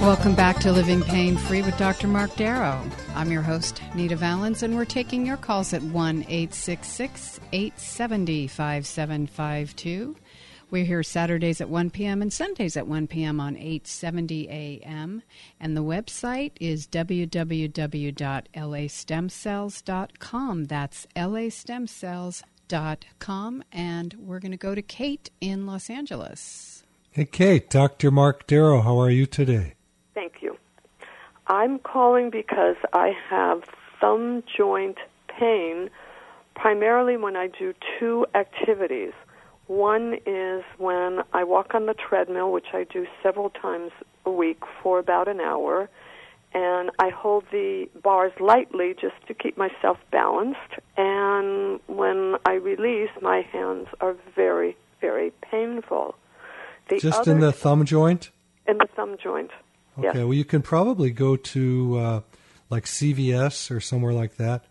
Welcome back to Living Pain Free with Dr. Mark Darrow. I'm your host, Nita Valens, and we're taking your calls at 1 866 870 5752. We're here Saturdays at 1 p.m. and Sundays at 1 p.m. on 870 a.m. And the website is www.lastemcells.com. That's lastemcells.com. And we're going to go to Kate in Los Angeles. Hey, Kate, Dr. Mark Darrow, how are you today? Thank you. I'm calling because I have thumb joint pain primarily when I do two activities. One is when I walk on the treadmill, which I do several times a week for about an hour, and I hold the bars lightly just to keep myself balanced. And when I release, my hands are very, very painful. The just in the thumb joint? In the thumb joint. Okay, yes. well, you can probably go to uh, like CVS or somewhere like that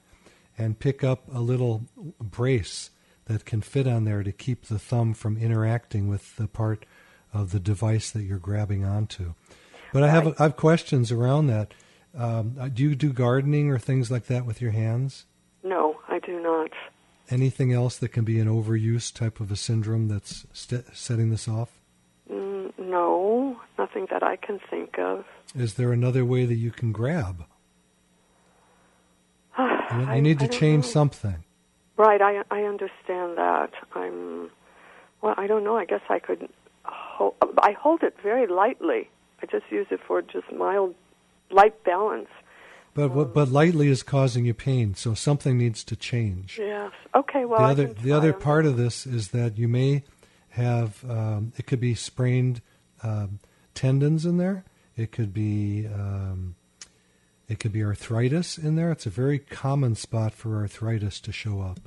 and pick up a little brace that can fit on there to keep the thumb from interacting with the part of the device that you're grabbing onto. But I have I have questions around that. Um, uh, do you do gardening or things like that with your hands? No, I do not. Anything else that can be an overuse type of a syndrome that's st- setting this off? No, nothing that I can think of. Is there another way that you can grab? you, you need to change know. something. Right, I I understand that. I'm well, I don't know. I guess I could hold, I hold it very lightly. I just use it for just mild light balance. But um, but lightly is causing you pain, so something needs to change. Yes. Okay. Well, the other the other part of this is that you may have um, it could be sprained um, tendons in there. It could be um, it could be arthritis in there. It's a very common spot for arthritis to show up.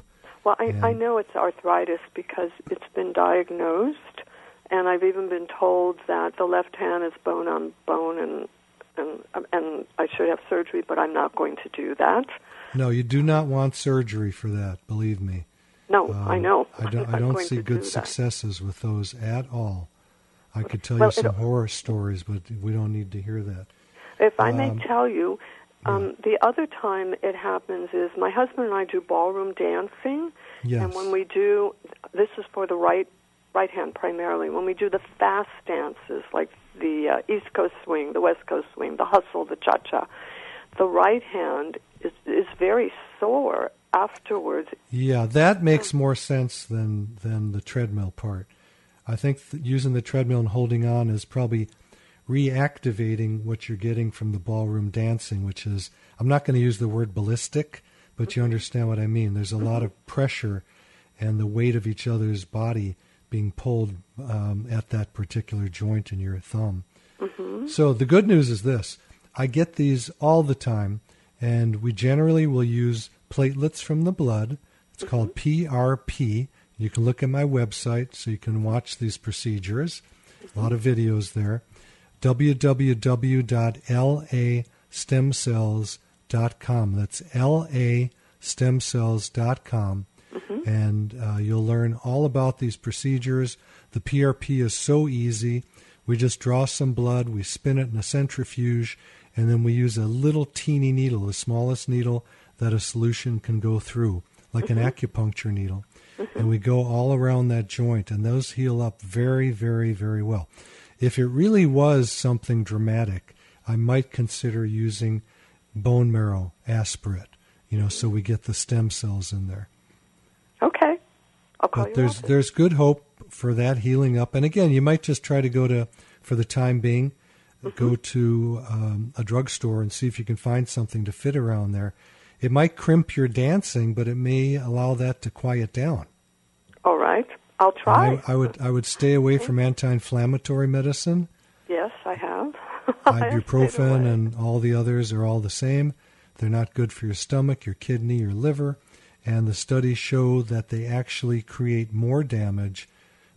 Well, I, I know it's arthritis because it's been diagnosed, and I've even been told that the left hand is bone on bone, and and and I should have surgery, but I'm not going to do that. No, you do not want surgery for that. Believe me. No, um, I know. I don't. I don't see good successes with those at all. I could tell well, you some horror stories, but we don't need to hear that. If I um, may tell you, um, yeah. the other time it happens is my husband and I do ballroom dancing, yes. and when we do, this is for the right right hand primarily. When we do the fast dances, like the uh, East Coast swing, the West Coast swing, the hustle, the cha cha, the right hand is is very sore afterwards. Yeah, that makes more sense than than the treadmill part. I think using the treadmill and holding on is probably reactivating what you're getting from the ballroom dancing, which is I'm not going to use the word ballistic, but you understand what I mean. There's a lot of pressure and the weight of each other's body being pulled um, at that particular joint in your thumb. Mm-hmm. So the good news is this: I get these all the time, and we generally will use platelets from the blood. It's mm-hmm. called PRP. You can look at my website so you can watch these procedures. A lot of videos there. www.lastemcells.com. That's lastemcells.com. Mm-hmm. And uh, you'll learn all about these procedures. The PRP is so easy. We just draw some blood, we spin it in a centrifuge, and then we use a little teeny needle, the smallest needle that a solution can go through, like mm-hmm. an acupuncture needle. Mm-hmm. And we go all around that joint, and those heal up very, very, very well. If it really was something dramatic, I might consider using bone marrow aspirate, you know, so we get the stem cells in there. Okay. I'll call but there's after. there's good hope for that healing up. And again, you might just try to go to for the time being, mm-hmm. go to um, a drugstore and see if you can find something to fit around there it might crimp your dancing, but it may allow that to quiet down. All right. I'll try. I, I, would I would stay away from anti-inflammatory medicine. Yes, I have. Ibuprofen and all the others are all the same. They're not good for your stomach, your kidney, your liver, and the studies show that they actually create more damage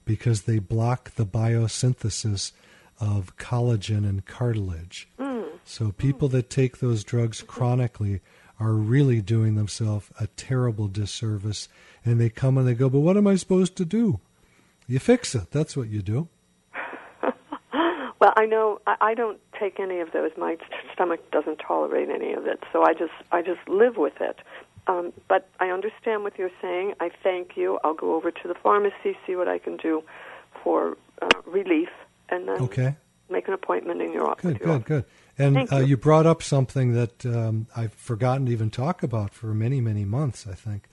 because they block the biosynthesis of collagen and cartilage. Mm. So people that take those drugs chronically are really doing themselves a terrible disservice. And they come and they go, but what am I supposed to do? You fix it. That's what you do. well, I know I, I don't take any of those. My stomach doesn't tolerate any of it, so I just I just live with it. Um, but I understand what you're saying. I thank you. I'll go over to the pharmacy, see what I can do for uh, relief, and then okay. make an appointment in your office. Good, good, good. And uh, you. you. brought up something that um, I've forgotten to even talk about for many, many months, I think.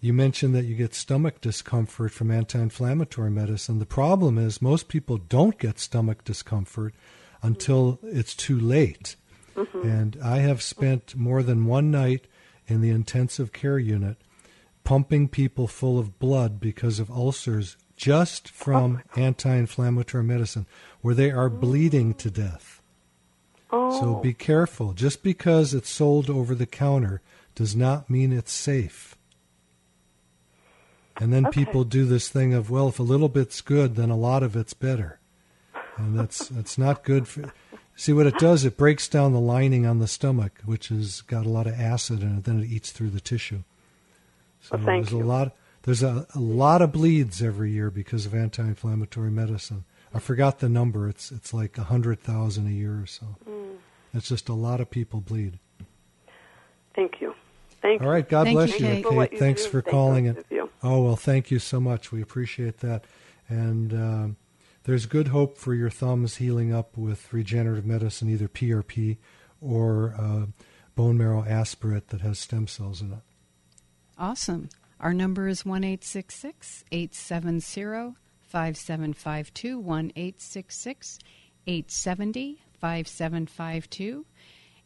You mentioned that you get stomach discomfort from anti inflammatory medicine. The problem is most people don't get stomach discomfort until it's too late. Mm-hmm. And I have spent more than one night in the intensive care unit pumping people full of blood because of ulcers just from oh. anti inflammatory medicine, where they are bleeding to death. Oh. So be oh. careful. Just because it's sold over the counter does not mean it's safe. And then okay. people do this thing of, well, if a little bit's good, then a lot of it's better. And that's that's not good for See what it does? It breaks down the lining on the stomach, which has got a lot of acid in it. Then it eats through the tissue. So well, there's you. a lot. There's a, a lot of bleeds every year because of anti-inflammatory medicine. I forgot the number. It's it's like a hundred thousand a year or so. Mm. It's just a lot of people bleed. Thank you. Thank you. All right. God thank bless you, you, Kate. Kate. For Thanks do. for Thank calling it. Oh well, thank you so much. We appreciate that. And um, there's good hope for your thumbs healing up with regenerative medicine, either PRP or uh, bone marrow aspirate that has stem cells in it. Awesome. Our number is 1 870 5752 1 870 5752.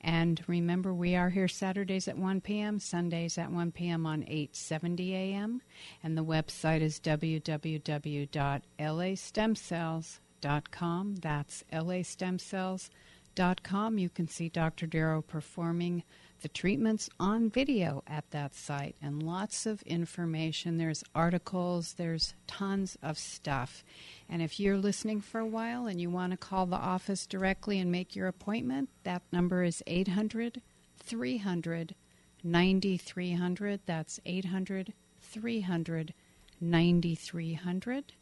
And remember, we are here Saturdays at 1 p.m., Sundays at 1 p.m. on 870 a.m. And the website is www.lastemcells.com. That's lastemcells.com. You can see Dr. Darrow performing the treatments on video at that site and lots of information. There's articles, there's tons of stuff. And if you're listening for a while and you want to call the office directly and make your appointment, that number is 800 300 9300. That's 800 300 9300.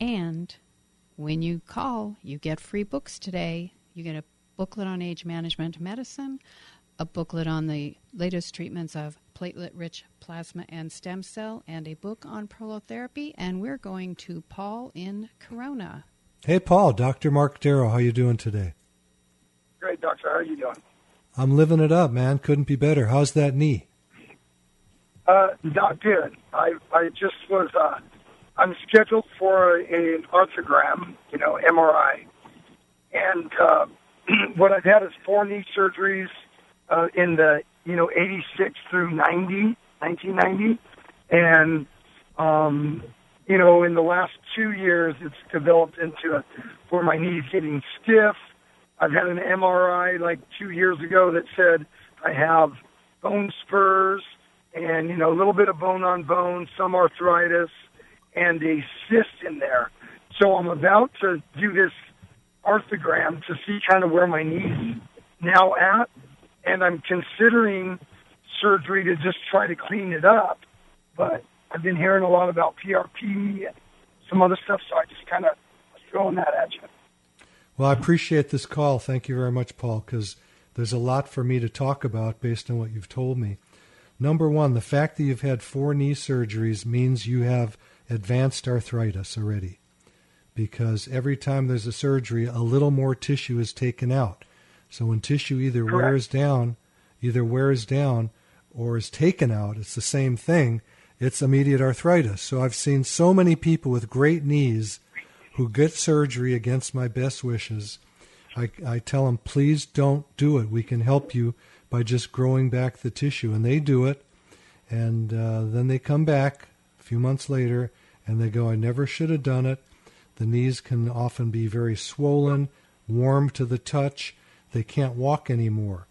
And when you call, you get free books today. You get a booklet on age management medicine, a booklet on the latest treatments of platelet rich plasma and stem cell, and a book on prolotherapy. And we're going to Paul in Corona. Hey, Paul, Dr. Mark Darrow, how you doing today? Great, doctor. How are you doing? I'm living it up, man. Couldn't be better. How's that knee? Uh, not good. I I just was. Uh, I'm scheduled for an arthrogram, you know, MRI, and uh, what I've had is four knee surgeries uh, in the you know 86 through 90, 1990, and um, you know in the last two years it's developed into a, where my knee's getting stiff. I've had an MRI like two years ago that said I have bone spurs and you know a little bit of bone on bone, some arthritis, and a cyst in there. So I'm about to do this arthrogram to see kind of where my knee's now at and I'm considering surgery to just try to clean it up. But I've been hearing a lot about PRP and some other stuff, so I just kind of throwing that at you. Well, I appreciate this call. Thank you very much, Paul, because there's a lot for me to talk about based on what you've told me. Number one, the fact that you've had four knee surgeries means you have advanced arthritis already. Because every time there's a surgery, a little more tissue is taken out. So when tissue either Correct. wears down, either wears down or is taken out, it's the same thing. It's immediate arthritis. So I've seen so many people with great knees who get surgery against my best wishes. I, I tell them, please don't do it. We can help you by just growing back the tissue. And they do it. And uh, then they come back a few months later and they go, I never should have done it. The knees can often be very swollen, warm to the touch. They can't walk anymore.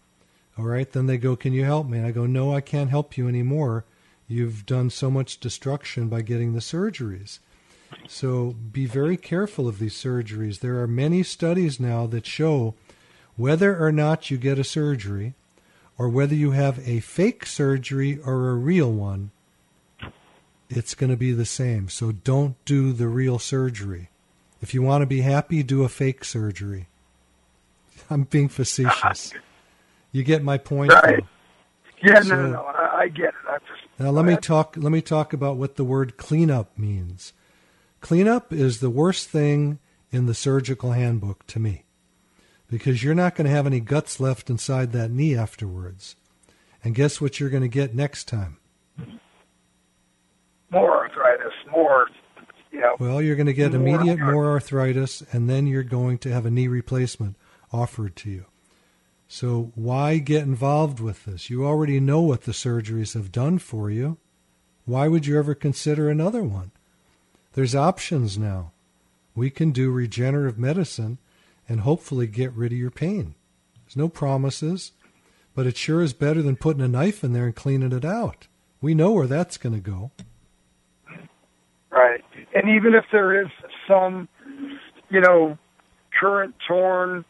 All right, then they go, Can you help me? And I go, No, I can't help you anymore. You've done so much destruction by getting the surgeries. So be very careful of these surgeries. There are many studies now that show whether or not you get a surgery, or whether you have a fake surgery or a real one, it's going to be the same. So don't do the real surgery. If you want to be happy, do a fake surgery. I'm being facetious. You get my point. Right. Though. Yeah, so, no, no, no. I, I, get it. Just, now let me talk. Let me talk about what the word cleanup means. Cleanup is the worst thing in the surgical handbook to me, because you're not going to have any guts left inside that knee afterwards. And guess what you're going to get next time? More arthritis. More well, you're going to get immediate more arthritis, and then you're going to have a knee replacement offered to you. So why get involved with this? You already know what the surgeries have done for you. Why would you ever consider another one? There's options now. We can do regenerative medicine and hopefully get rid of your pain. There's no promises, but it sure is better than putting a knife in there and cleaning it out. We know where that's going to go. Right. And even if there is some, you know, current torn,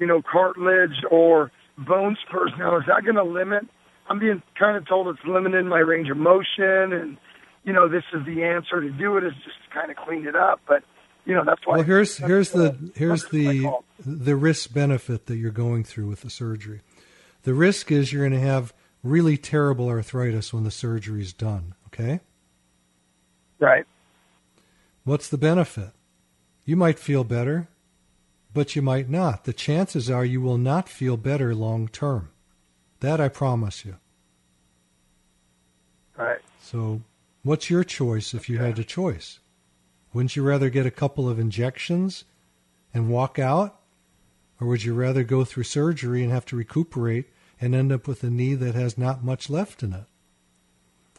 you know, cartilage or bone spurs now, is that going to limit? I'm being kind of told it's limiting my range of motion and, you know, this is the answer to do it is just to kind of clean it up. But, you know, that's why. Well, here's, here's the, here's the, the risk benefit that you're going through with the surgery. The risk is you're going to have really terrible arthritis when the surgery's done. Okay. Right. What's the benefit? You might feel better, but you might not. The chances are you will not feel better long term. That I promise you. Right. So, what's your choice if you had a choice? Wouldn't you rather get a couple of injections and walk out? Or would you rather go through surgery and have to recuperate and end up with a knee that has not much left in it?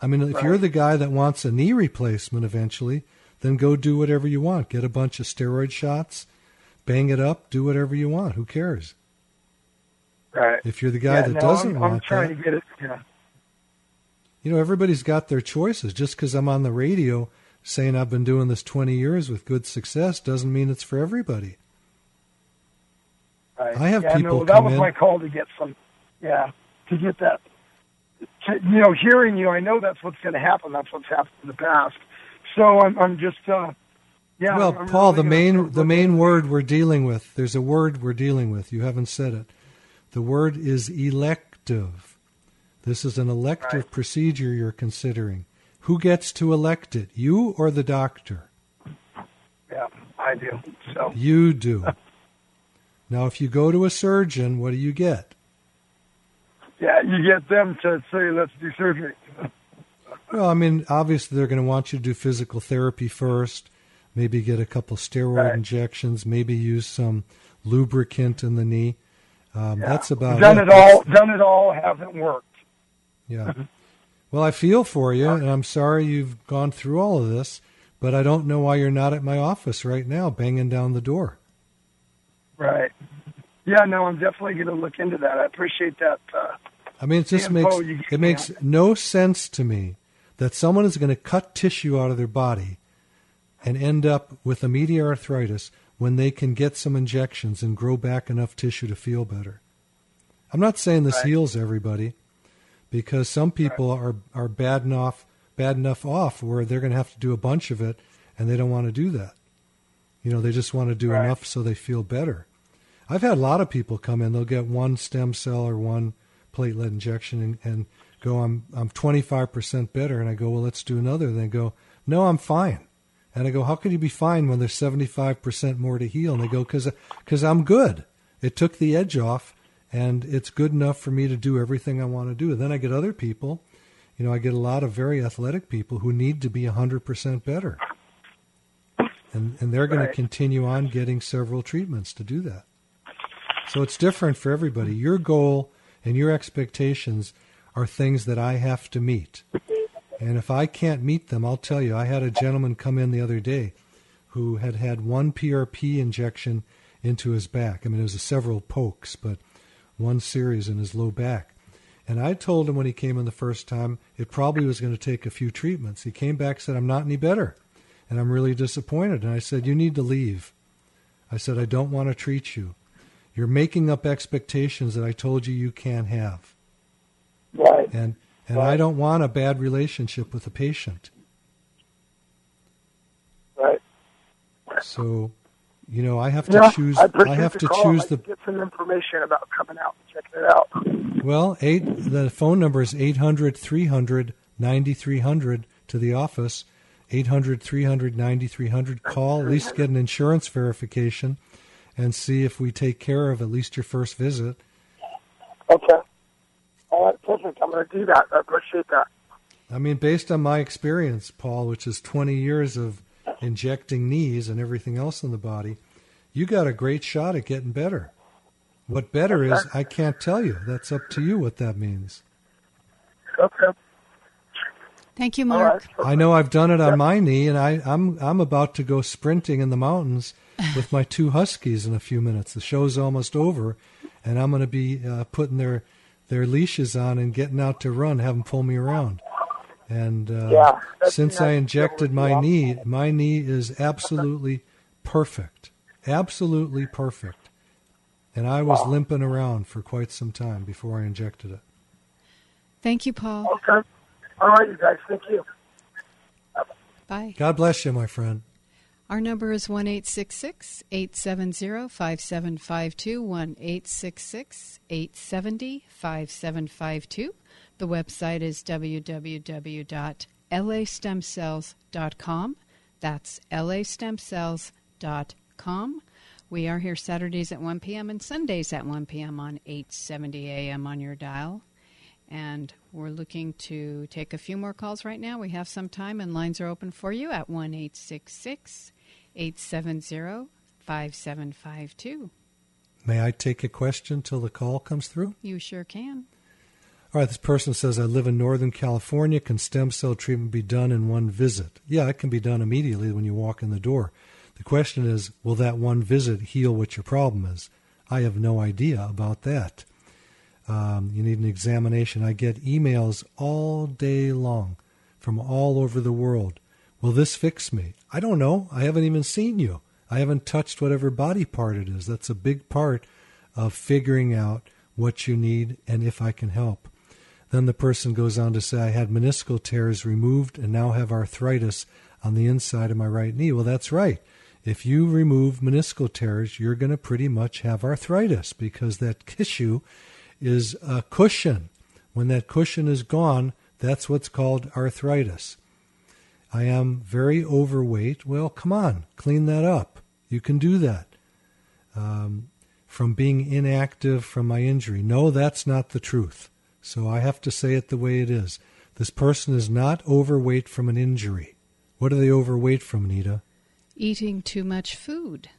I mean, if right. you're the guy that wants a knee replacement eventually, then go do whatever you want. Get a bunch of steroid shots, bang it up, do whatever you want. Who cares? Right. If you're the guy yeah, that no, doesn't I'm, want I'm trying that, to get it. Yeah. You know, everybody's got their choices. Just because I'm on the radio saying I've been doing this 20 years with good success doesn't mean it's for everybody. Right. I have yeah, people no, that was in. my call to get some. Yeah, to get that. To, you know, hearing you, I know that's what's going to happen. That's what's happened in the past. So I'm, I'm just, uh, yeah. Well, I'm Paul, really the main the main word we're dealing with. There's a word we're dealing with. You haven't said it. The word is elective. This is an elective right. procedure you're considering. Who gets to elect it? You or the doctor? Yeah, I do. So you do. now, if you go to a surgeon, what do you get? Yeah, you get them to say, "Let's do surgery." Well, I mean, obviously they're going to want you to do physical therapy first, maybe get a couple steroid right. injections, maybe use some lubricant in the knee. Um, yeah. That's about done it. it all. Done it all. Hasn't worked. Yeah. well, I feel for you, and I'm sorry you've gone through all of this, but I don't know why you're not at my office right now, banging down the door. Right. Yeah. No, I'm definitely going to look into that. I appreciate that. Uh, I mean, it just makes it makes no sense to me that someone is going to cut tissue out of their body and end up with a immediate arthritis when they can get some injections and grow back enough tissue to feel better. I'm not saying this right. heals everybody because some people right. are, are bad enough bad enough off where they're going to have to do a bunch of it and they don't want to do that. You know, they just want to do right. enough so they feel better. I've had a lot of people come in, they'll get one stem cell or one platelet injection and, and go, I'm I'm 25% better, and I go, well, let's do another. And they go, no, I'm fine. And I go, how could you be fine when there's 75% more to heal? And they go, because because I'm good. It took the edge off, and it's good enough for me to do everything I want to do. And then I get other people, you know, I get a lot of very athletic people who need to be 100% better. And, and they're going right. to continue on getting several treatments to do that. So it's different for everybody. Your goal and your expectations are things that I have to meet. And if I can't meet them, I'll tell you. I had a gentleman come in the other day who had had one PRP injection into his back. I mean, it was several pokes, but one series in his low back. And I told him when he came in the first time, it probably was going to take a few treatments. He came back said, I'm not any better. And I'm really disappointed. And I said, You need to leave. I said, I don't want to treat you. You're making up expectations that I told you you can't have. Right. And and right. I don't want a bad relationship with a patient. Right. So, you know, I have to yeah, choose. I, I have to call. choose the. get some information about coming out and checking it out. Well, eight. The phone number is 800 300 9300 to the office. 800 300 9300. Call, at least get an insurance verification and see if we take care of at least your first visit. Okay. All right, perfect. I'm going to do that. I appreciate that. I mean, based on my experience, Paul, which is 20 years of injecting knees and everything else in the body, you got a great shot at getting better. What better okay. is, I can't tell you. That's up to you what that means. Okay. Thank you, Mark. Right, I know I've done it on my knee, and I, I'm I'm about to go sprinting in the mountains with my two huskies in a few minutes. The show's almost over, and I'm going to be uh, putting their their leashes on and getting out to run, have them pull me around. And uh, yeah, since I injected my knee, my knee is absolutely perfect, absolutely perfect. And I was wow. limping around for quite some time before I injected it. Thank you, Paul. Okay. All right, you guys. Thank you. Bye. God bless you, my friend. Our number is 1 870 5752. 1 870 5752. The website is www.lastemcells.com. That's lastemcells.com. We are here Saturdays at 1 p.m. and Sundays at 1 p.m. on 870 a.m. on your dial. And we're looking to take a few more calls right now. We have some time, and lines are open for you at 1 870 5752. May I take a question till the call comes through? You sure can. All right, this person says, I live in Northern California. Can stem cell treatment be done in one visit? Yeah, it can be done immediately when you walk in the door. The question is, will that one visit heal what your problem is? I have no idea about that. Um, you need an examination. I get emails all day long from all over the world. Will this fix me? I don't know. I haven't even seen you. I haven't touched whatever body part it is. That's a big part of figuring out what you need and if I can help. Then the person goes on to say, I had meniscal tears removed and now have arthritis on the inside of my right knee. Well, that's right. If you remove meniscal tears, you're going to pretty much have arthritis because that tissue is a cushion. When that cushion is gone, that's what's called arthritis. I am very overweight. Well, come on, clean that up. You can do that. Um, from being inactive from my injury. No, that's not the truth. So I have to say it the way it is. This person is not overweight from an injury. What are they overweight from, Nita? Eating too much food.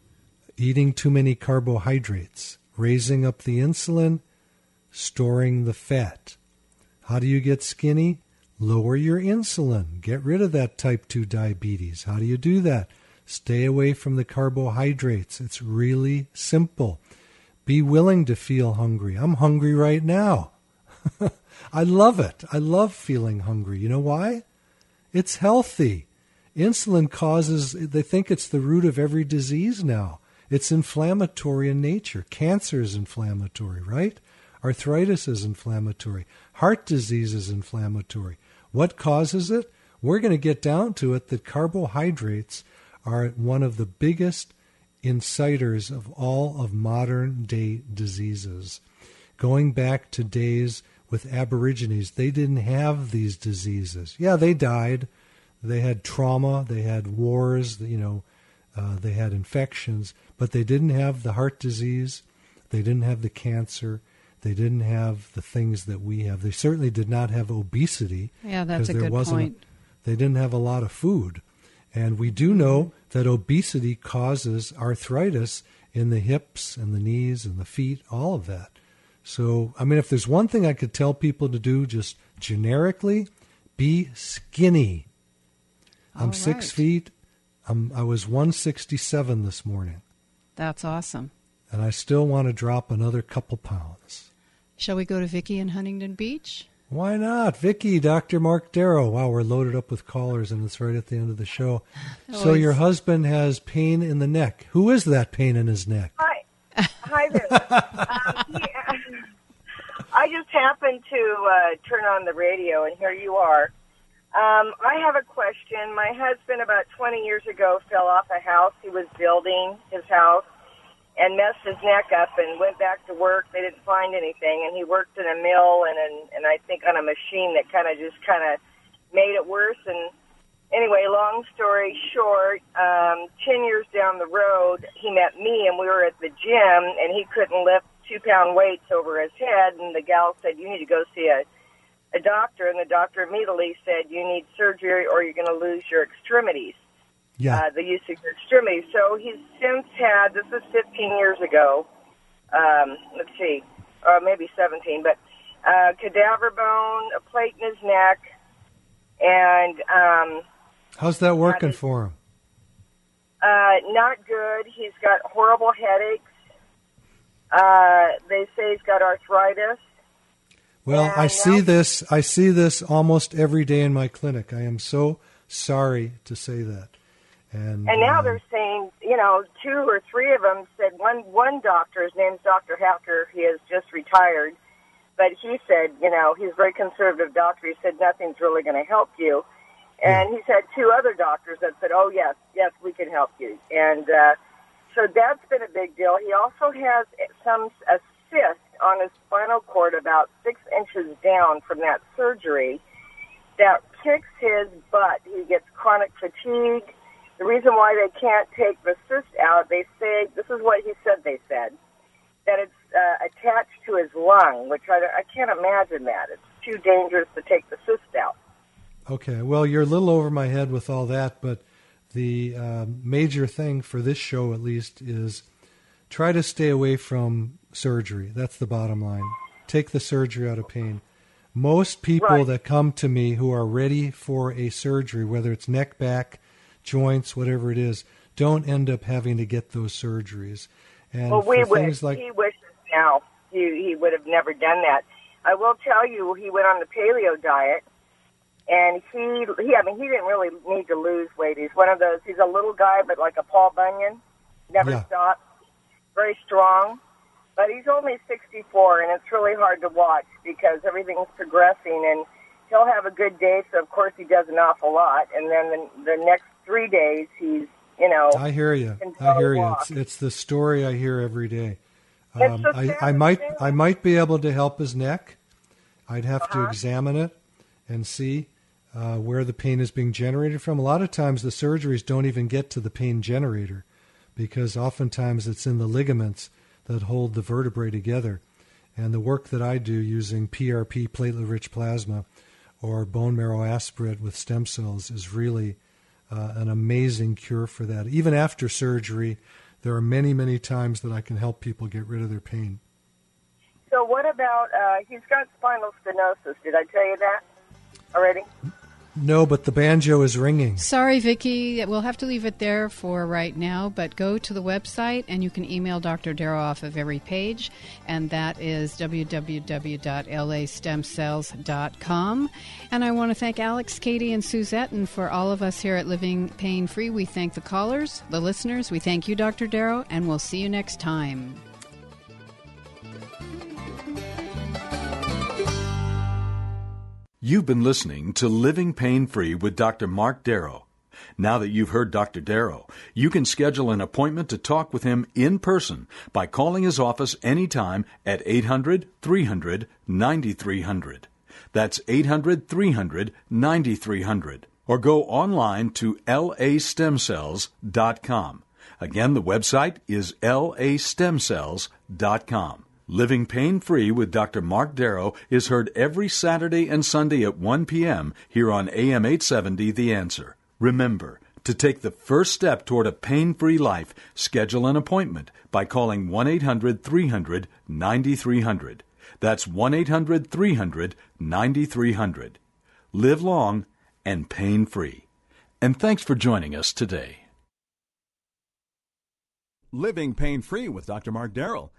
Eating too many carbohydrates. Raising up the insulin. Storing the fat. How do you get skinny? Lower your insulin. Get rid of that type 2 diabetes. How do you do that? Stay away from the carbohydrates. It's really simple. Be willing to feel hungry. I'm hungry right now. I love it. I love feeling hungry. You know why? It's healthy. Insulin causes, they think it's the root of every disease now. It's inflammatory in nature. Cancer is inflammatory, right? Arthritis is inflammatory. Heart disease is inflammatory. What causes it? We're going to get down to it that carbohydrates are one of the biggest inciters of all of modern day diseases. Going back to days with Aborigines, they didn't have these diseases. Yeah, they died. They had trauma. They had wars. You know, uh, they had infections, but they didn't have the heart disease. They didn't have the cancer. They didn't have the things that we have. They certainly did not have obesity. Yeah, that's a there good wasn't point. They didn't have a lot of food. And we do know that obesity causes arthritis in the hips and the knees and the feet, all of that. So, I mean, if there's one thing I could tell people to do just generically, be skinny. I'm All six feet. I'm, I was 167 this morning, That's awesome. and I still want to drop another couple pounds. Shall we go to Vicky in Huntington Beach? Why not? Vicky, Dr. Mark Darrow. Wow, we're loaded up with callers, and it's right at the end of the show. So, your husband has pain in the neck. Who is that pain in his neck? Hi, hi there. um, he, I just happened to uh, turn on the radio, and here you are. Um, I have a question. My husband, about 20 years ago, fell off a house he was building, his house, and messed his neck up and went back to work. They didn't find anything, and he worked in a mill and and, I think on a machine that kind of just kind of made it worse. And anyway, long story short, um, 10 years down the road, he met me, and we were at the gym, and he couldn't lift two pound weights over his head, and the gal said, "You need to go see a a doctor," and the doctor immediately said, "You need surgery, or you're going to lose your extremities." Yeah. uh, the use of extremities. So he's since had, this is 15 years ago, um, let's see, or maybe 17, but uh, cadaver bone, a plate in his neck, and um, How's that working is- for him? uh, not good. He's got horrible headaches. Uh, they say he's got arthritis. Well, I see this. I see this almost every day in my clinic. I am so sorry to say that. And, And now uh, they're saying, you know, two or three of them said one one doctor, his name's Dr. Hacker, he has just retired, but he said, you know, he's a very conservative doctor. He said nothing's really going to help you. And he's had two other doctors that said, oh yes, yes, we can help you. And uh, so that's been a big deal. He also has some a cyst on his spinal cord about six inches down from that surgery that kicks his butt. He gets chronic fatigue. The reason why they can't take the cyst out, they say, this is what he said they said, that it's uh, attached to his lung, which I, I can't imagine that. It's too dangerous to take the cyst out. Okay, well, you're a little over my head with all that, but the uh, major thing for this show, at least, is try to stay away from surgery. That's the bottom line. Take the surgery out of pain. Most people Right. that come to me who are ready for a surgery, whether it's neck, back, joints, whatever it is, don't end up having to get those surgeries. And Well, we wish like he wishes now he he would have never done that. I will tell you, he went on the paleo diet, and he he I mean he didn't really need to lose weight. He's one of those. He's a little guy, but like a Paul Bunyan, never Yeah. stops, very strong. But he's only 64, and it's really hard to watch because everything's progressing, and he'll have a good day. So of course he does an awful lot, and then the, the next three days he's you know I hear you. I hear you. It's, it's the story I hear every day. Um, I, I might. I might be able to help his neck. I'd have to Uh-huh. examine it and see uh, where the pain is being generated from. A lot of times the surgeries don't even get to the pain generator because oftentimes it's in the ligaments that hold the vertebrae together. And the work that I do using PRP, platelet rich plasma, or bone marrow aspirate with stem cells is really uh, an amazing cure for that. Even after surgery, there are many, many times that I can help people get rid of their pain. So what about uh, he's got spinal stenosis? Did I tell you that already? No, but the banjo is ringing. Sorry, Vicky. We'll have to leave it there for right now, but go to the website and you can email Dr. Darrow off of every page, and that is www.lastemcells.com. And I want to thank Alex, Katie, and Suzette, and for all of us here at Living Pain Free, we thank the callers, the listeners. We thank you, Dr. Darrow, and we'll see you next time. You've been listening to Living Pain Free with Dr. Mark Darrow. Now that you've heard Dr. Darrow, you can schedule an appointment to talk with him in person by calling his office anytime at 800 300 9300. That's 800 300 9300. Or go online to lastemcells.com. Again, the website is lastemcells.com. Living Pain Free with Dr. Mark Darrow is heard every Saturday and Sunday at 1 p.m. here on AM 870 The Answer. Remember, to take the first step toward a pain free life, schedule an appointment by calling 1 800 300 9300. That's 1 800 300 9300. live long, and pain free. And thanks for joining us today. Living Pain Free with Dr. Mark Darrow